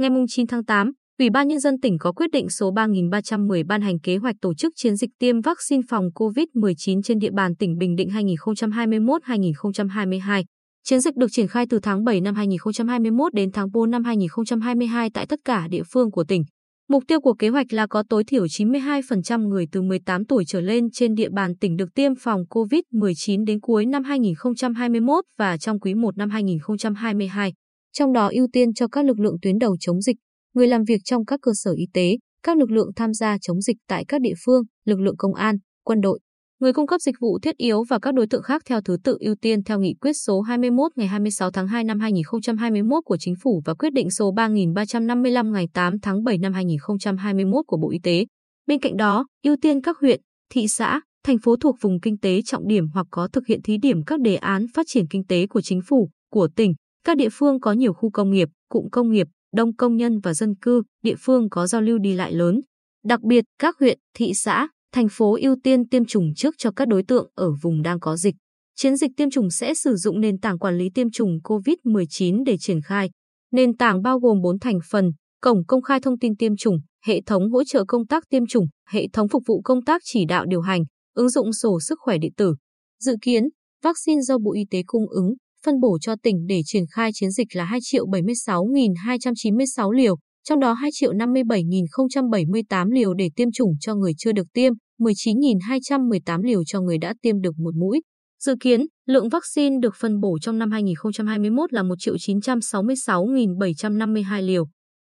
Ngày 9 tháng 8, Ủy ban Nhân dân tỉnh có quyết định số 3.310 ban hành kế hoạch tổ chức chiến dịch tiêm vaccine phòng COVID-19 trên địa bàn tỉnh Bình Định 2021-2022. Chiến dịch được triển khai từ tháng 7 năm 2021 đến tháng 4 năm 2022 tại tất cả địa phương của tỉnh. Mục tiêu của kế hoạch là có tối thiểu 92% người từ 18 tuổi trở lên trên địa bàn tỉnh được tiêm phòng COVID-19 đến cuối năm 2021 và trong quý 1 năm 2022. Trong đó ưu tiên cho các lực lượng tuyến đầu chống dịch, người làm việc trong các cơ sở y tế, các lực lượng tham gia chống dịch tại các địa phương, lực lượng công an, quân đội, người cung cấp dịch vụ thiết yếu và các đối tượng khác theo thứ tự ưu tiên theo nghị quyết số 21 ngày 26 tháng 2 năm 2021 của Chính phủ và quyết định số 3355 ngày 8 tháng 7 năm 2021 của Bộ Y tế. Bên cạnh đó, ưu tiên các huyện, thị xã, thành phố thuộc vùng kinh tế trọng điểm hoặc có thực hiện thí điểm các đề án phát triển kinh tế của chính phủ, của tỉnh, các địa phương có nhiều khu công nghiệp, cụm công nghiệp, đông công nhân và dân cư, địa phương có giao lưu đi lại lớn. Đặc biệt, các huyện, thị xã, thành phố ưu tiên tiêm chủng trước cho các đối tượng ở vùng đang có dịch. Chiến dịch tiêm chủng sẽ sử dụng nền tảng quản lý tiêm chủng COVID-19 để triển khai. Nền tảng bao gồm 4 thành phần, cổng công khai thông tin tiêm chủng, hệ thống hỗ trợ công tác tiêm chủng, hệ thống phục vụ công tác chỉ đạo điều hành, ứng dụng sổ sức khỏe điện tử. Dự kiến, vaccine do Bộ Y tế cung ứng, phân bổ cho tỉnh để triển khai chiến dịch là 2 triệu 76.296 liều, trong đó 2 triệu 57.078 liều để tiêm chủng cho người chưa được tiêm, 19.218 liều cho người đã tiêm được một mũi. Dự kiến, lượng vaccine được phân bổ trong năm 2021 là 1 triệu 966.752 liều.